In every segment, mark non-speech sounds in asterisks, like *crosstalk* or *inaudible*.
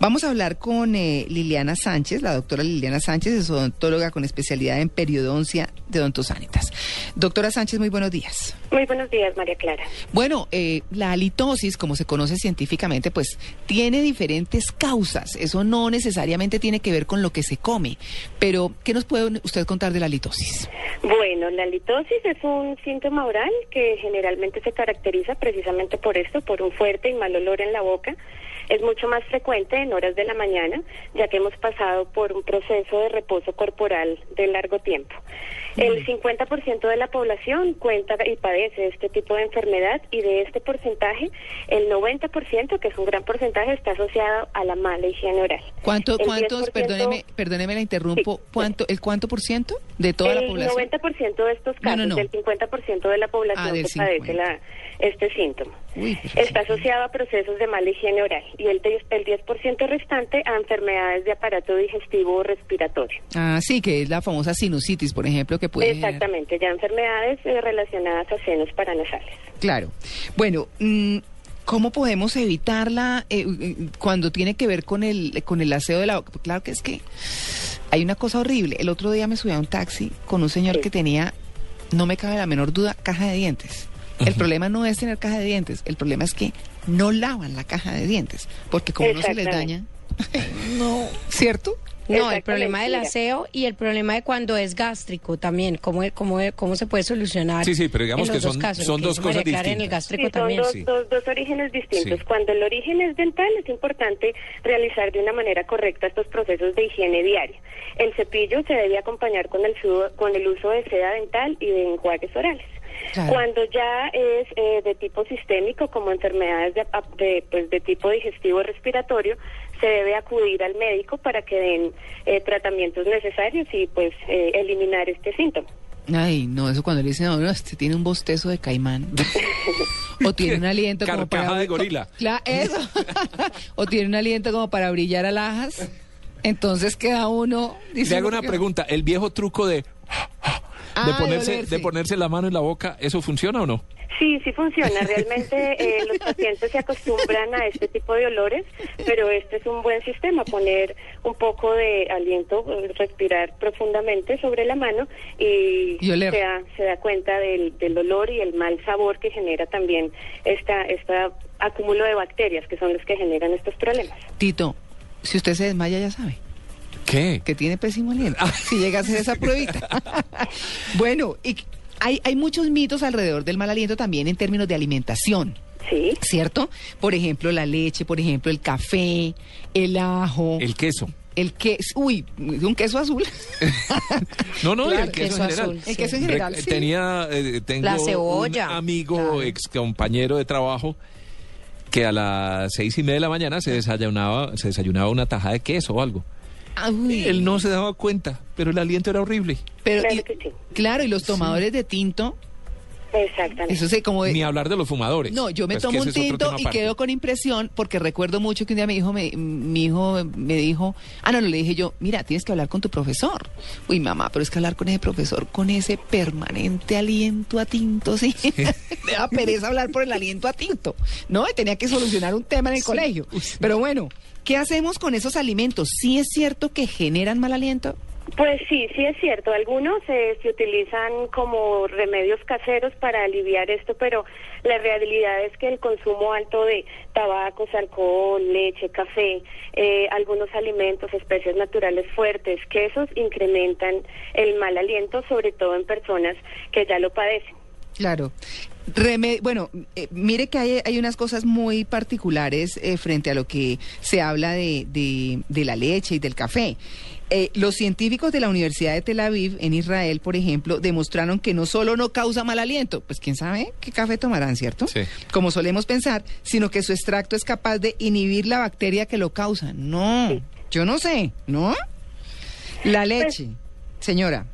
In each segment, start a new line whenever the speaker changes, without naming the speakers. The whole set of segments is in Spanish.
Vamos a hablar con eh, Liliana Sánchez, la doctora Liliana Sánchez, es odontóloga con especialidad en periodoncia de odontosanitas. Doctora Sánchez, muy buenos días.
Muy buenos días, María Clara.
Bueno, eh, la halitosis, como se conoce científicamente, pues tiene diferentes causas. Eso no necesariamente tiene que ver con lo que se come. Pero, ¿qué nos puede usted contar de la halitosis?
Bueno, la halitosis es un síntoma oral que generalmente se caracteriza precisamente por esto, por un fuerte y mal olor en la boca. Es mucho más frecuente en horas de la mañana, ya que hemos pasado por un proceso de reposo corporal de largo tiempo. El 50% de la población cuenta y padece este tipo de enfermedad y de este porcentaje, el 90%, que es un gran porcentaje, está asociado a la mala higiene oral.
¿Cuánto, cuántos, perdóneme, perdóneme la interrumpo, cuánto, el cuánto por ciento de toda la población?
El 90% de estos casos, del 50% de la población
Ah,
que padece
50.
la, este síntoma.
Uy, pero
Está asociado a procesos de mala higiene oral y el 10%, el 10% restante a enfermedades de aparato digestivo o respiratorio.
Ah, sí, que es la famosa sinusitis, por ejemplo, que puede...
Exactamente, ya enfermedades eh, relacionadas a senos paranasales.
Claro. Bueno, mm, ¿cómo podemos evitarla eh, eh, cuando tiene que ver con el, con el aseo de la boca? Pues Claro que es que hay una cosa horrible. El otro día me subí a un taxi con un señor
Sí.
que tenía, no me cabe la menor duda, caja de dientes. El problema no es tener caja de dientes, el problema es que no lavan la caja de dientes, porque como no se les daña, *laughs* no, ¿cierto?
No, el problema del aseo y el problema de cuando es gástrico también, cómo, cómo, cómo se puede solucionar.
Sí, sí, pero digamos que
dos
son-
casos,
son
que
dos cosas
Clara, En el
distintas.
gástrico
Sí, son
también.
dos,
Sí.
dos, dos orígenes distintos.
Sí.
Cuando el origen es dental, es importante realizar de una manera correcta estos procesos de higiene diaria. El cepillo se debe acompañar con el, sudo- con el uso de seda dental y de enjuagues orales.
Claro.
Cuando ya es eh, de tipo sistémico, como enfermedades de, de, pues, de tipo digestivo respiratorio, se debe acudir al médico para que den eh, tratamientos necesarios y pues eh, eliminar este síntoma.
Ay, no, eso cuando le dicen, no, no, este tiene un bostezo de caimán. *laughs* o tiene un aliento como para...
de gorila.
Claro, eso. *laughs* o tiene un aliento como para brillar alhajas. Entonces queda uno...
Le hago una
que-
pregunta, el viejo truco de
Ah,
de ponerse de ponerse la mano en la boca, ¿eso funciona o no?
Sí, sí funciona. Realmente eh, los pacientes se acostumbran a este tipo de olores, pero este es un buen sistema, poner un poco de aliento, respirar profundamente sobre la mano y,
Y oler.
se, da, se da cuenta del, del olor y el mal sabor que genera también esta, esta acúmulo de bacterias que son los que generan estos problemas.
Tito, si usted se desmaya ya sabe
¿Qué?
que tiene pésimo aliento. si llega a hacer esa pruebita. *laughs* bueno, y hay, hay muchos mitos alrededor del mal aliento también en términos de alimentación.
Sí.
¿Cierto? Por ejemplo, la leche, por ejemplo, el café, el ajo,
El queso.
el queso, uy, un queso azul. *laughs*
No, no,
Claro,
el queso,
queso
en general.
azul,
El queso en general,
Re-
sí.
Tenía, eh, tengo
La cebolla,
un amigo,
claro.
ex compañero de trabajo, que a las seis y media de la mañana se desayunaba, se desayunaba una taja de queso o algo.
Uy.
Él no se daba cuenta, pero el aliento era horrible.
Pero,
Claro
y-
que sí.
claro, y los tomadores de tinto,
Exactamente.
eso sé como de-
Ni hablar de los fumadores.
No, yo me
Pues que
tomo un tinto y quedo con impresión porque recuerdo mucho que un día mi hijo me, mi hijo me dijo, ah, no, no, le dije yo, mira, tienes que hablar con tu profesor. Uy, mamá, pero es que hablar con ese profesor con ese permanente aliento a tinto, sí. *laughs* me da pereza hablar por el aliento a tinto. No, y tenía que solucionar un tema en el colegio. Pero bueno, ¿qué hacemos con esos alimentos? ¿Sí es cierto que generan mal aliento?
Pues sí, sí es cierto. Algunos eh, se utilizan como remedios caseros para aliviar esto, pero la realidad es que el consumo alto de tabacos, alcohol, leche, café, eh, algunos alimentos, especies naturales fuertes, quesos, incrementan el mal aliento, sobre todo en personas que ya lo padecen.
Claro. Bueno, eh, mire que hay, hay unas cosas muy particulares eh, frente a lo que se habla de, de- de la leche y del café. Eh, los científicos de la Universidad de Tel Aviv, en Israel, por ejemplo, demostraron que no solo no causa mal aliento, pues quién sabe qué café tomarán, ¿cierto?
Sí.
Como solemos pensar, sino que su extracto es capaz de inhibir la bacteria que lo causa. No, yo no sé, ¿no? La leche, señora.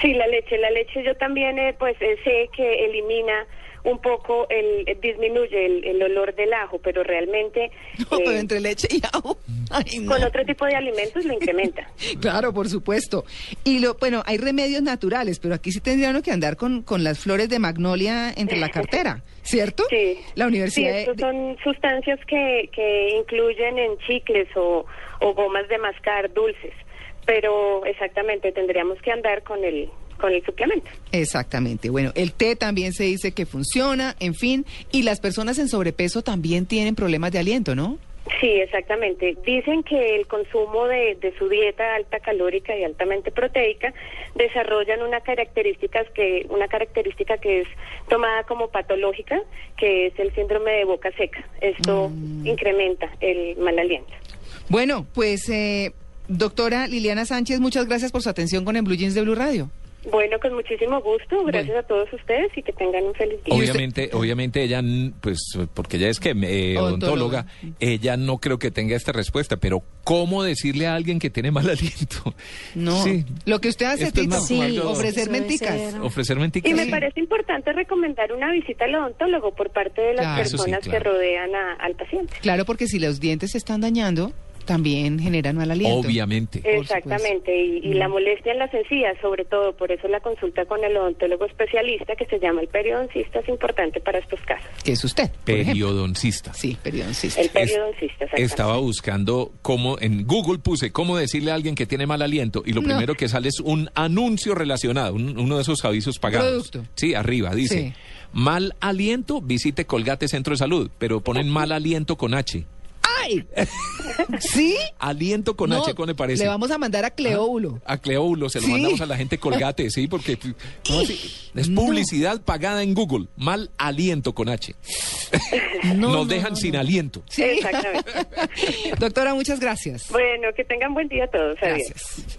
Sí, la leche, la leche yo también eh, pues eh, sé que elimina un poco, el, eh, disminuye el, el olor del ajo, pero realmente *laughs*
No,
eh,
pero entre leche y ajo. *laughs* Ay, no.
con otro tipo de alimentos lo incrementa. *laughs*
Claro, por supuesto. Y lo, bueno, hay remedios naturales, pero aquí sí tendría uno que andar con, con las flores de magnolia entre la cartera, ¿cierto?
Sí.
La universidad de-
estos
de-
son sustancias que, que incluyen en chicles o, o gomas de mascar dulces, pero exactamente tendríamos que andar con el con el suplemento.
Exactamente. Bueno, el té también se dice que funciona, en fin, y las personas en sobrepeso también tienen problemas de aliento, ¿no?
Sí, exactamente. Dicen que el consumo de, de su dieta alta calórica y altamente proteica desarrollan una característica que una característica que es tomada como patológica, que es el síndrome de boca seca. Esto incrementa el mal aliento.
Bueno, pues, eh, doctora Liliana Sánchez, muchas gracias por su atención con el Blue Jeans de Blue Radio.
Bueno, con muchísimo gusto. Gracias a todos ustedes y que tengan un feliz día.
Obviamente, obviamente ella, pues, porque ella es que eh,
Odontóloga.
odontóloga, ella no creo que tenga esta respuesta, pero ¿cómo decirle a alguien que tiene mal *laughs* aliento?
No,
Sí.
lo que usted hace, Tito,
algo-
ofrecer menticas.
Ofrecer mentiras.
Y me parece importante recomendar una visita al odontólogo por parte de las
Claro.
Sí,
personas
claro.
que rodean a- al paciente.
Claro, porque si los dientes se están dañando, también generan mal aliento.
Obviamente.
Exactamente, y, y la molestia en las encías, sobre todo, por eso la consulta con el odontólogo especialista que se llama el periodoncista es importante para estos casos.
Que es usted.
Periodoncista.
Sí, periodoncista.
El periodoncista.
Estaba buscando cómo, en Google puse cómo decirle a alguien que tiene mal aliento y lo
No.
primero que sale es un anuncio relacionado, un- uno de esos avisos pagados.
Producto.
Sí, arriba dice,
Sí.
mal aliento, visite Colgate Centro de Salud, pero ponen mal aliento con H.
¡Ay! *laughs* ¿Sí?
Aliento con
No,
H, ¿cómo le parece?
Le vamos a mandar a Cleóbulo.
A Cleóbulo, se lo
Sí.
mandamos a la gente Colgate, sí, porque ¿cómo así? es
No.
publicidad pagada en Google. Mal aliento con H.
No,
Nos
no,
dejan
no,
sin
no.
aliento.
Sí.
Exactamente. *laughs*
Doctora, muchas gracias.
Bueno, que tengan buen día todos. Adiós.
Gracias.